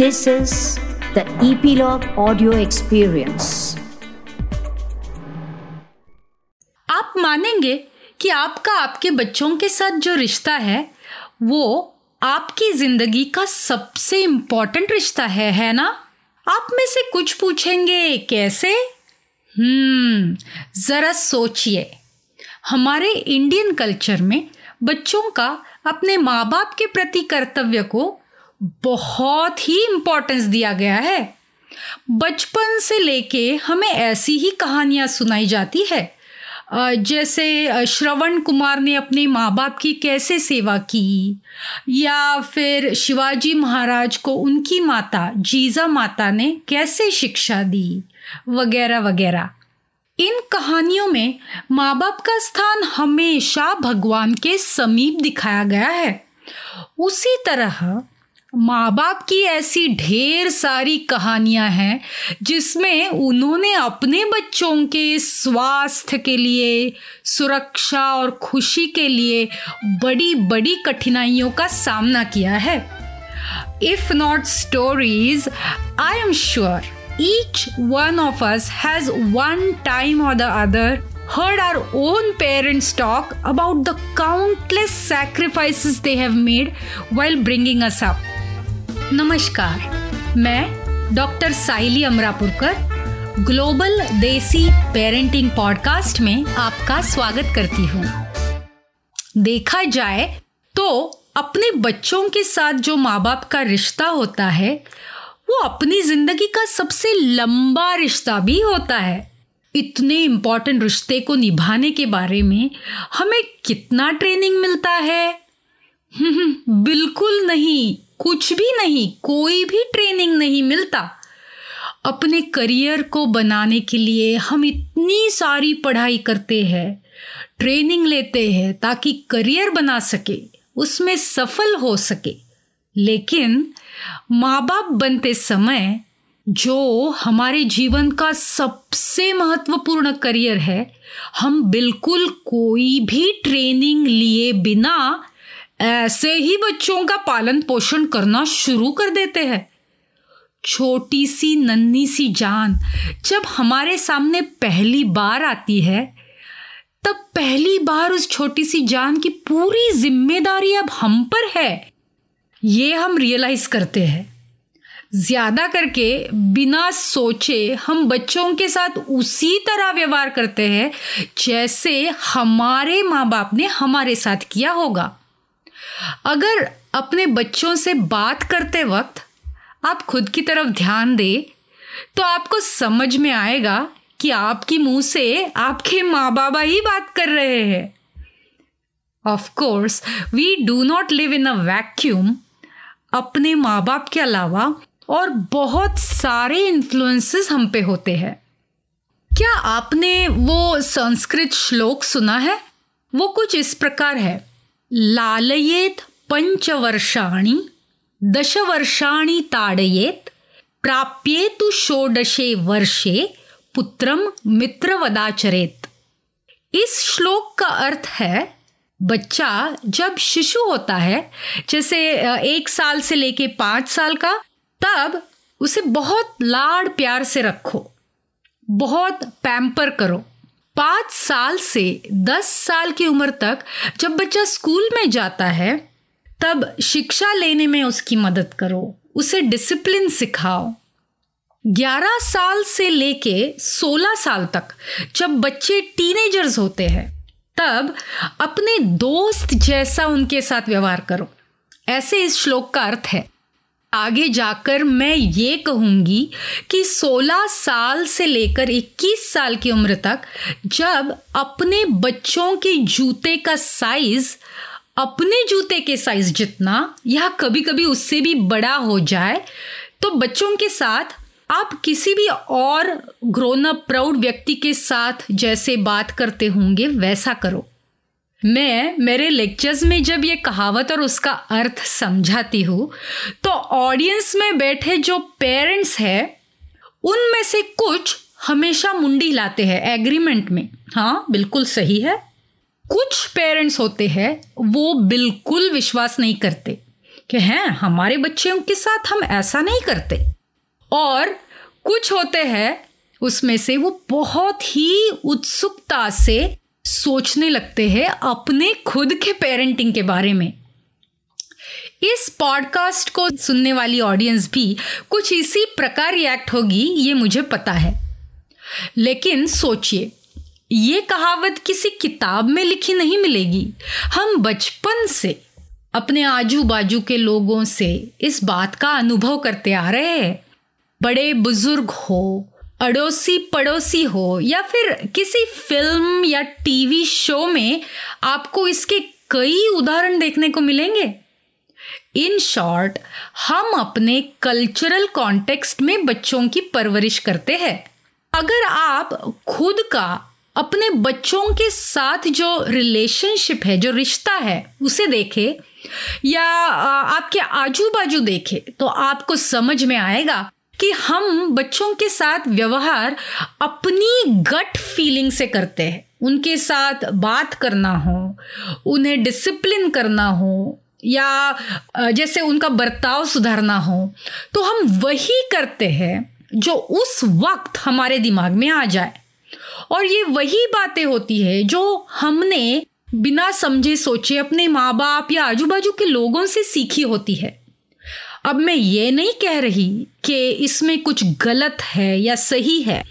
This is the Epilogue Audio Experience. आप मानेंगे कि आपका आपके बच्चों के साथ जो रिश्ता है, वो आपकी ज़िंदगी का सबसे इम्पोर्टेंट रिश्ता है है ना? आप में से कुछ पूछेंगे, कैसे? हम्म जरा सोचिए। हमारे इंडियन कल्चर में बच्चों का अपने माँ बाप के प्रति कर्तव्य को बहुत ही इम्पोर्टेंस दिया गया है। बचपन से लेके हमें ऐसी ही कहानियाँ सुनाई जाती है। जैसे श्रवण कुमार ने अपने माँ बाप की कैसे सेवा की, या फिर शिवाजी महाराज को उनकी माता, जीजा माता ने कैसे शिक्षा दी, वगैरह वगैरह। इन कहानियों में माँ बाप का स्थान हमेशा भगवान के समीप दिखाया गया है। उसी तरह माँ बाप की ऐसी ढेर सारी कहानियाँ हैं, जिसमें उन्होंने अपने बच्चों के स्वास्थ्य के लिए, सुरक्षा और खुशी के लिए बड़ी बड़ी कठिनाइयों का सामना किया है। If not stories I am sure each one of us has one time or the other heard our own parents talk about the countless sacrifices they have made while bringing us up नमस्कार, मैं doctor Saili Amrapurkar, global desi parenting podcast में आपका स्वागत करती हूँ। देखा जाए तो अपने बच्चों के साथ जो माँ बाप का रिश्ता होता है, वो अपनी ज़िंदगी का सबसे लंबा रिश्ता भी होता है। इतने इम्पोर्टेंट रिश्ते को निभाने के बारे में हमें कितना ट्रेनिंग मिलता है? बिल्कुल नहीं। कुछ भी नहीं, कोई भी ट्रेनिंग नहीं मिलता। अपने करियर को बनाने के लिए हम इतनी सारी पढ़ाई करते हैं ट्रेनिंग लेते हैं ताकि करियर बना सके, उसमें सफल हो सके। लेकिन माँ बाप बनते समय जो हमारे जीवन का सबसे महत्वपूर्ण करियर है, हम बिल्कुल कोई भी ट्रेनिंग लिए बिना ऐसे ही बच्चों का पालन पोषण करना शुरू कर देते हैं। छोटी सी नन्ही सी जान जब हमारे सामने पहली बार आती है, तब पहली बार उस छोटी सी जान की पूरी ज़िम्मेदारी अब हम पर है। ये हम रियलाइज़ करते हैं। ज़्यादा करके बिना सोचे हम बच्चों के साथ उसी तरह व्यवहार करते हैं जैसे हमारे माँ बाप ने हमारे साथ किया होगा। अगर अपने बच्चों से बात करते वक्त आप खुद की तरफ़ ध्यान दें तो आपको समझ में आएगा कि आपकी मुँह से आपके माँ बाबा ही बात कर रहे हैं। Of course we do not live in a vacuum अपने माँ बाप के अलावा और बहुत सारे इन्फ्लुएंसेस हम पे होते हैं। क्या आपने वो संस्कृत श्लोक सुना है? वो कुछ इस प्रकार है। लालयेत पंचवर्षाणि दश वर्षाणि ताड़येत, प्राप्येतु षोडशे वर्षे पुत्रम मित्रवदाचरेत। इस श्लोक का अर्थ है, बच्चा जब शिशु होता है, जैसे एक साल से लेके पाँच साल का, तब उसे बहुत लाड़ प्यार से रखो, बहुत पैम्पर करो। पाँच साल से दस साल की उम्र तक जब बच्चा स्कूल में जाता है, तब शिक्षा लेने में उसकी मदद करो, उसे डिसिप्लिन सिखाओ। ग्यारह साल से लेके सोलह साल तक जब बच्चे टीनेजर्स होते हैं, तब अपने दोस्त जैसा उनके साथ व्यवहार करो। ऐसे इस श्लोक का अर्थ है आगे जाकर मैं ये कहूँगी कि 16 साल से लेकर 21 साल की उम्र तक जब अपने बच्चों के जूते का साइज़ अपने जूते के साइज़ जितना या कभी कभी उससे भी बड़ा हो जाए तो बच्चों के साथ आप किसी भी और ग्रोन अप प्राउड व्यक्ति के साथ जैसे बात करते होंगे, वैसा करो। मैं मेरे लेक्चर्स में जब ये कहावत और उसका अर्थ समझाती हूँ तो ऑडियंस में बैठे जो पेरेंट्स हैं, उनमें से कुछ हमेशा मुंडी लाते हैं एग्रीमेंट में। हाँ बिल्कुल सही है। कुछ पेरेंट्स होते हैं, वो बिल्कुल विश्वास नहीं करते कि हैं, हमारे बच्चों के साथ हम ऐसा नहीं करते। और कुछ होते हैं, उसमें से वो बहुत ही उत्सुकता से सोचने लगते हैं अपने खुद के पेरेंटिंग के बारे में। इस पॉडकास्ट को सुनने वाली ऑडियंस भी कुछ इसी प्रकार रिएक्ट होगी, ये मुझे पता है। लेकिन सोचिए, ये कहावत किसी किताब में लिखी नहीं मिलेगी। हम बचपन से अपने आजू बाजू के लोगों से इस बात का अनुभव करते आ रहे हैं। बड़े बुज़ुर्ग हो अड़ोसी पड़ोसी हो या फिर किसी फ़िल्म या टीवी शो में आपको इसके कई उदाहरण देखने को मिलेंगे। इन शॉर्ट हम अपने कल्चरल कॉन्टेक्स्ट में बच्चों की परवरिश करते हैं। अगर आप खुद का अपने बच्चों के साथ जो रिलेशनशिप है, जो रिश्ता है, उसे देखे या आपके आजू बाजू देखे तो आपको समझ में आएगा कि हम बच्चों के साथ व्यवहार अपनी गट फीलिंग से करते हैं। उनके साथ बात करना हो, उन्हें डिसिप्लिन करना हो, या जैसे उनका बर्ताव सुधारना हो तो हम वही करते हैं जो उस वक्त हमारे दिमाग में आ जाए। और ये वही बातें होती है जो हमने बिना समझे सोचे अपने माँ बाप या आजू बाजू के लोगों से सीखी होती है। अब मैं ये नहीं कह रही कि इसमें कुछ गलत है या सही है।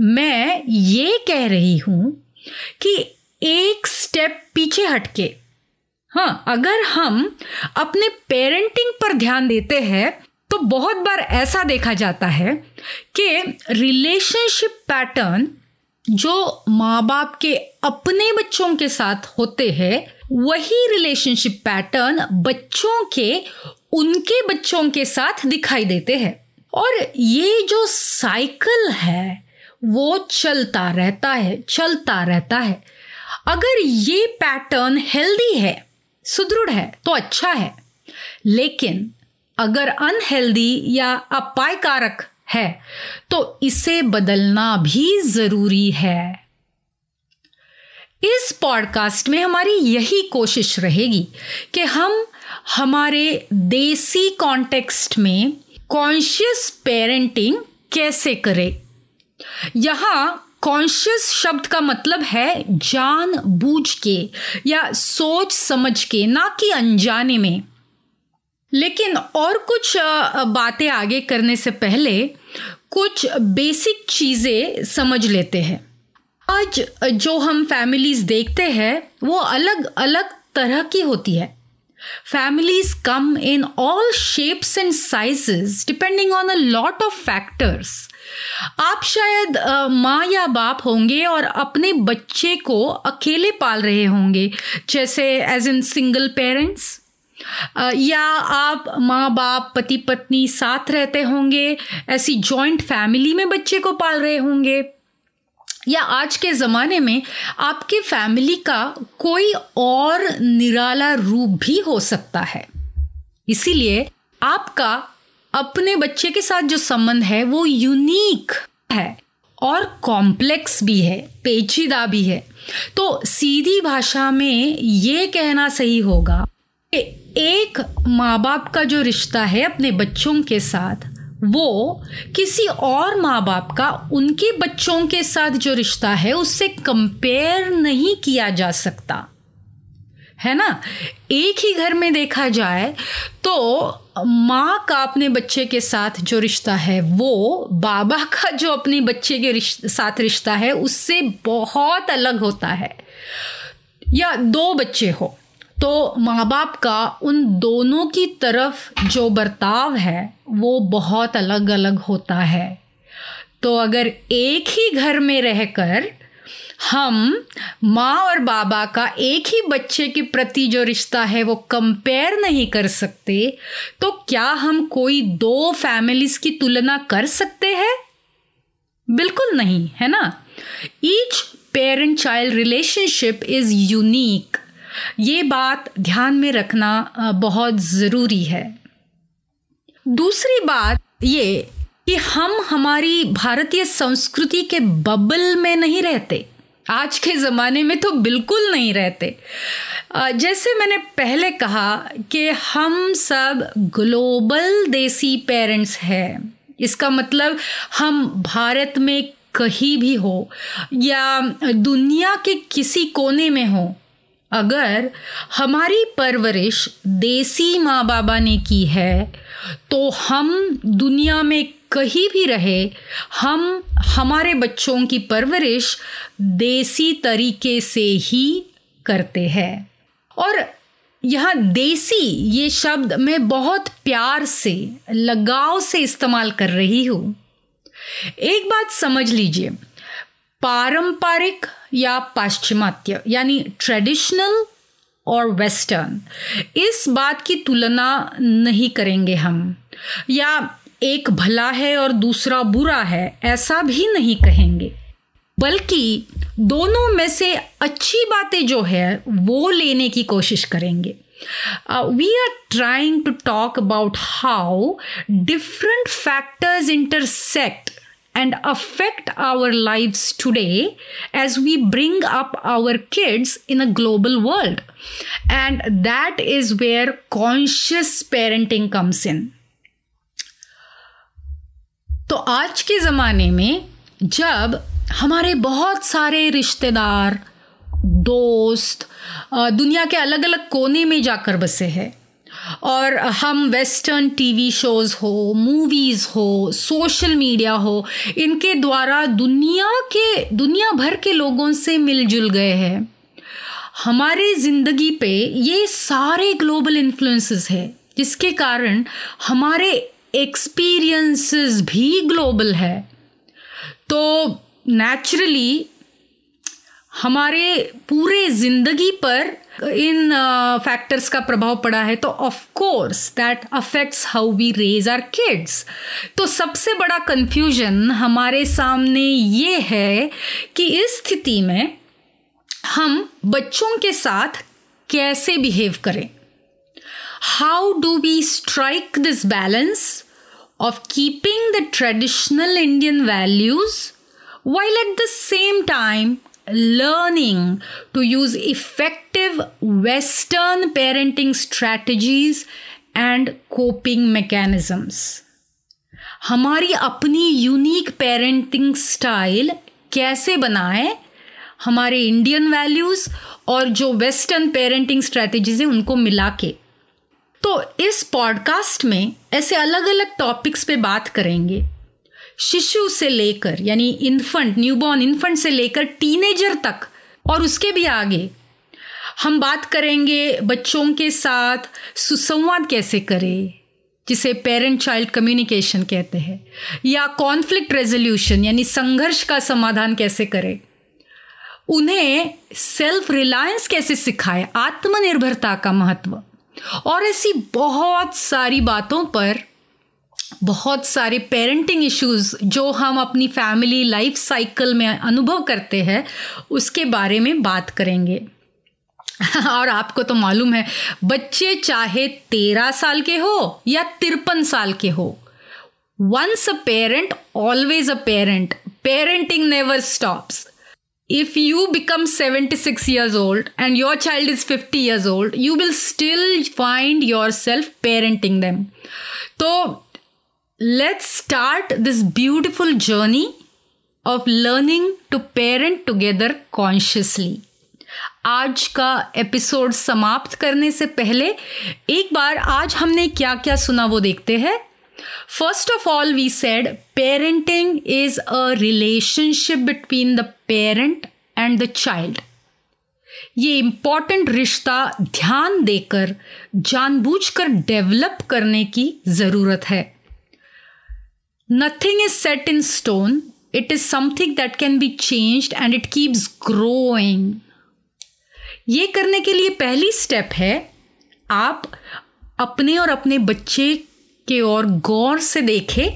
मैं ये कह रही हूँ कि एक स्टेप पीछे हटके हाँ अगर हम अपने पेरेंटिंग पर ध्यान देते हैं तो बहुत बार ऐसा देखा जाता है कि रिलेशनशिप पैटर्न जो माँ बाप के अपने बच्चों के साथ होते हैं, वही रिलेशनशिप पैटर्न बच्चों के उनके बच्चों के साथ दिखाई देते हैं। और ये जो साइकिल है, वो चलता रहता है, चलता रहता है। अगर ये पैटर्न हेल्दी है, सुदृढ़ है तो अच्छा है। लेकिन अगर अनहेल्दी या अपायकारक है तो इसे बदलना भी ज़रूरी है। इस पॉडकास्ट में हमारी यही कोशिश रहेगी कि हम हमारे देसी कॉन्टेक्स्ट में कॉन्शियस पेरेंटिंग कैसे करें। यहाँ कॉन्शियस शब्द का मतलब है जान बूझ के या सोच समझ के, ना कि अनजाने में। लेकिन और कुछ बातें आगे करने से पहले कुछ बेसिक चीज़ें समझ लेते हैं। आज जो हम फैमिलीज़ देखते हैं, वो अलग अलग तरह की होती है। Families come in all shapes and sizes depending on a lot of factors आप शायद माँ या बाप होंगे और अपने बच्चे को अकेले पाल रहे होंगे, जैसे एज इन सिंगल पेरेंट्स या आप माँ, बाप, पति, पत्नी साथ रहते होंगे, ऐसी जॉइंट फैमिली में बच्चे को पाल रहे होंगे। या आज के ज़माने में आपके फैमिली का कोई और निराला रूप भी हो सकता है। इसीलिए आपका अपने बच्चे के साथ जो संबंध है वो यूनिक है और कॉम्प्लेक्स भी है, पेचीदा भी है। तो सीधी भाषा में ये कहना सही होगा कि एक माँ बाप का जो रिश्ता है अपने बच्चों के साथ वो किसी और माँ बाप का उनके बच्चों के साथ जो रिश्ता है उससे कंपेयर नहीं किया जा सकता। है ना? एक ही घर में देखा जाए तो माँ का अपने बच्चे के साथ जो रिश्ता है वो बाबा का जो अपने बच्चे के रिश्त, साथ रिश्ता है उससे बहुत अलग होता है। या दो बच्चे हो। तो माँ बाप का उन दोनों की तरफ़ जो बर्ताव है, वो बहुत अलग अलग होता है। तो अगर एक ही घर में रहकर हम माँ और बाबा का एक ही बच्चे के प्रति जो रिश्ता है, वो कंपेयर नहीं कर सकते तो क्या हम कोई दो फैमिलीज़ की तुलना कर सकते हैं? बिल्कुल नहीं, है ना? Each parent child relationship is unique ये बात ध्यान में रखना बहुत ज़रूरी है। दूसरी बात ये कि हम हमारी भारतीय संस्कृति के बबल में नहीं रहते। आज के ज़माने में तो बिल्कुल नहीं रहते। जैसे मैंने पहले कहा कि हम सब ग्लोबल देसी पेरेंट्स हैं। इसका मतलब हम भारत में कहीं भी हो या दुनिया के किसी कोने में हो अगर हमारी परवरिश देसी माँ बाबा ने की है तो हम दुनिया में कहीं भी रहे, हम, हमारे बच्चों की परवरिश देसी तरीके से ही करते हैं। और यहाँ देसी, ये शब्द मैं बहुत प्यार से, लगाव से इस्तेमाल कर रही हूँ। एक बात समझ लीजिए, पारंपरिक या पाश्चिमात्य, यानी ट्रेडिशनल और वेस्टर्न इस बात की तुलना नहीं करेंगे हम। या एक भला है और दूसरा बुरा है, ऐसा भी नहीं कहेंगे। बल्कि दोनों में से अच्छी बातें जो है, वो लेने की कोशिश करेंगे। We are trying to talk about how different factors intersect and affect our lives today as we bring up our kids in a global world. And that is where conscious parenting comes in. तो आज के ज़माने में जब हमारे बहुत सारे रिश्तेदार दोस्त दुनिया के अलग अलग कोने में जाकर बसे हैं और हम वेस्टर्न टीवी शोज़ हो मूवीज़ हो सोशल मीडिया हो, इनके द्वारा दुनिया के, दुनिया भर के लोगों से मिलजुल गए हैं। हमारे ज़िंदगी पे ये सारे ग्लोबल इन्फ्लुएंसेस है, जिसके कारण हमारे एक्सपीरियंसेस भी ग्लोबल है। तो नेचुरली हमारे पूरे ज़िंदगी पर इन फैक्टर्स uh, का प्रभाव पड़ा है तो of course that affects how we raise our kids तो सबसे बड़ा कंफ्यूजन हमारे सामने ये है कि इस स्थिति में हम बच्चों के साथ कैसे बिहेव करें? How do we strike this balance of keeping the traditional Indian values while at the same time learning to use effective Western parenting strategies and coping mechanisms. हमारी अपनी यूनिक पेरेंटिंग स्टाइल कैसे बनाए? हमारे Indian values और जो western parenting strategies हैं उनको मिला के। तो इस पॉडकास्ट में ऐसे अलग अलग टॉपिक्स पे बात करेंगे। शिशु से लेकर, यानी इन्फंट न्यूबॉर्न इन्फंट से लेकर टीनेजर तक, और उसके भी आगे, हम बात करेंगे बच्चों के साथ सुसंवाद कैसे करें, जिसे पेरेंट चाइल्ड कम्युनिकेशन कहते हैं, या कॉन्फ्लिक्ट रेजोल्यूशन यानी संघर्ष का समाधान कैसे करें। उन्हें सेल्फ रिलायंस कैसे सिखाए, आत्मनिर्भरता का महत्व, और ऐसी बहुत सारी बातों पर बहुत सारे पेरेंटिंग इश्यूज़ जो हम अपनी फैमिली लाइफ साइकिल में अनुभव करते हैं, उसके बारे में बात करेंगे। और आपको तो मालूम है, बच्चे चाहे तेरह साल के हो या तिरपन साल के हो once a parent always a parent parenting never stops if you become 76 years old and your child is 50 years old, you will still find yourself parenting them. so let's start this beautiful journey of learning to parent together consciously. आज का episode समाप्त करने से पहले, एक बार आज हमने क्या क्या सुना वो देखते हैं। First of all we said parenting is a relationship between the parent and the child ये इंपॉर्टेंट रिश्ता ध्यान देकर, जानबूझकर डेवलप करने की ज़रूरत है। Nothing is set in stone it is something that can be changed and it keeps growing ये करने के लिए पहली स्टेप है, आप अपने और अपने बच्चे के ओर गौर से देखें।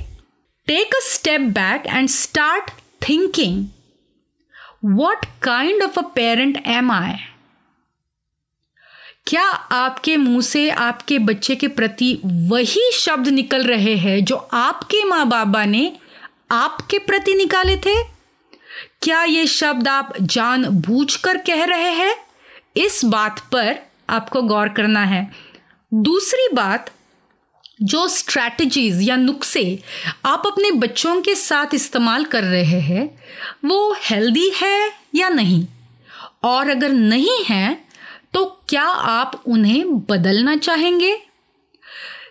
Take a step back and start thinking what kind of a parent am I क्या आपके मुँह से आपके बच्चे के प्रति वही शब्द निकल रहे हैं जो आपके माँ बाबा ने आपके प्रति निकाले थे? क्या ये शब्द आप जान बूझ कर कह रहे हैं? इस बात पर आपको गौर करना है। दूसरी बात, जो स्ट्रैटेजीज या नुस्खे आप अपने बच्चों के साथ इस्तेमाल कर रहे हैं, वो हेल्दी है या नहीं? और अगर नहीं है तो क्या आप उन्हें बदलना चाहेंगे?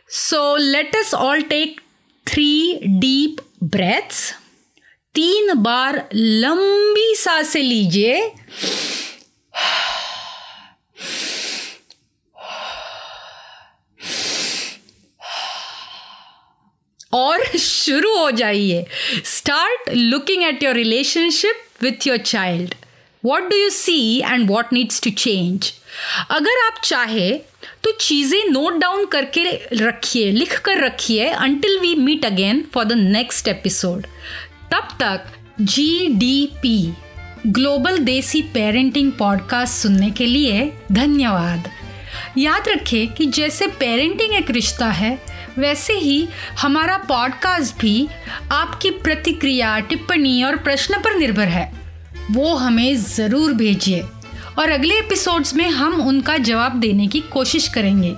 So let us all take three deep breaths तीन बार लंबी साँसें लीजिए। और शुरू हो जाइए। Start looking at your relationship with your child what do you see and what needs to change अगर आप चाहे तो चीज़ें नोट डाउन करके रखिए, लिख कर रखिए until we meet again for the next episode तब तक G D P global desi parenting podcast सुनने के लिए धन्यवाद। याद रखें कि जैसे पेरेंटिंग एक रिश्ता है, वैसे ही हमारा पॉडकास्ट भी आपकी प्रतिक्रिया, टिप्पणी और प्रश्न पर निर्भर है। वो हमें ज़रूर भेजिए। और अगले एपिसोड्स में हम उनका जवाब देने की कोशिश करेंगे।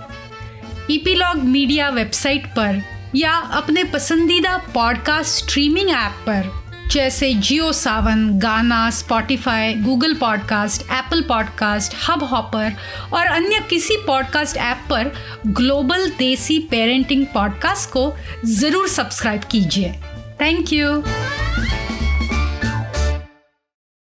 ईपीलॉग मीडिया वेबसाइट पर या अपने पसंदीदा पॉडकास्ट स्ट्रीमिंग ऐप पर, जैसे Jio Saavn Gaana Spotify Google podcast Apple podcast Hubhopper और अन्य किसी पॉडकास्ट ऐप पर ग्लोबल देसी पेरेंटिंग पॉडकास्ट को ज़रूर सब्सक्राइब कीजिए। Thank you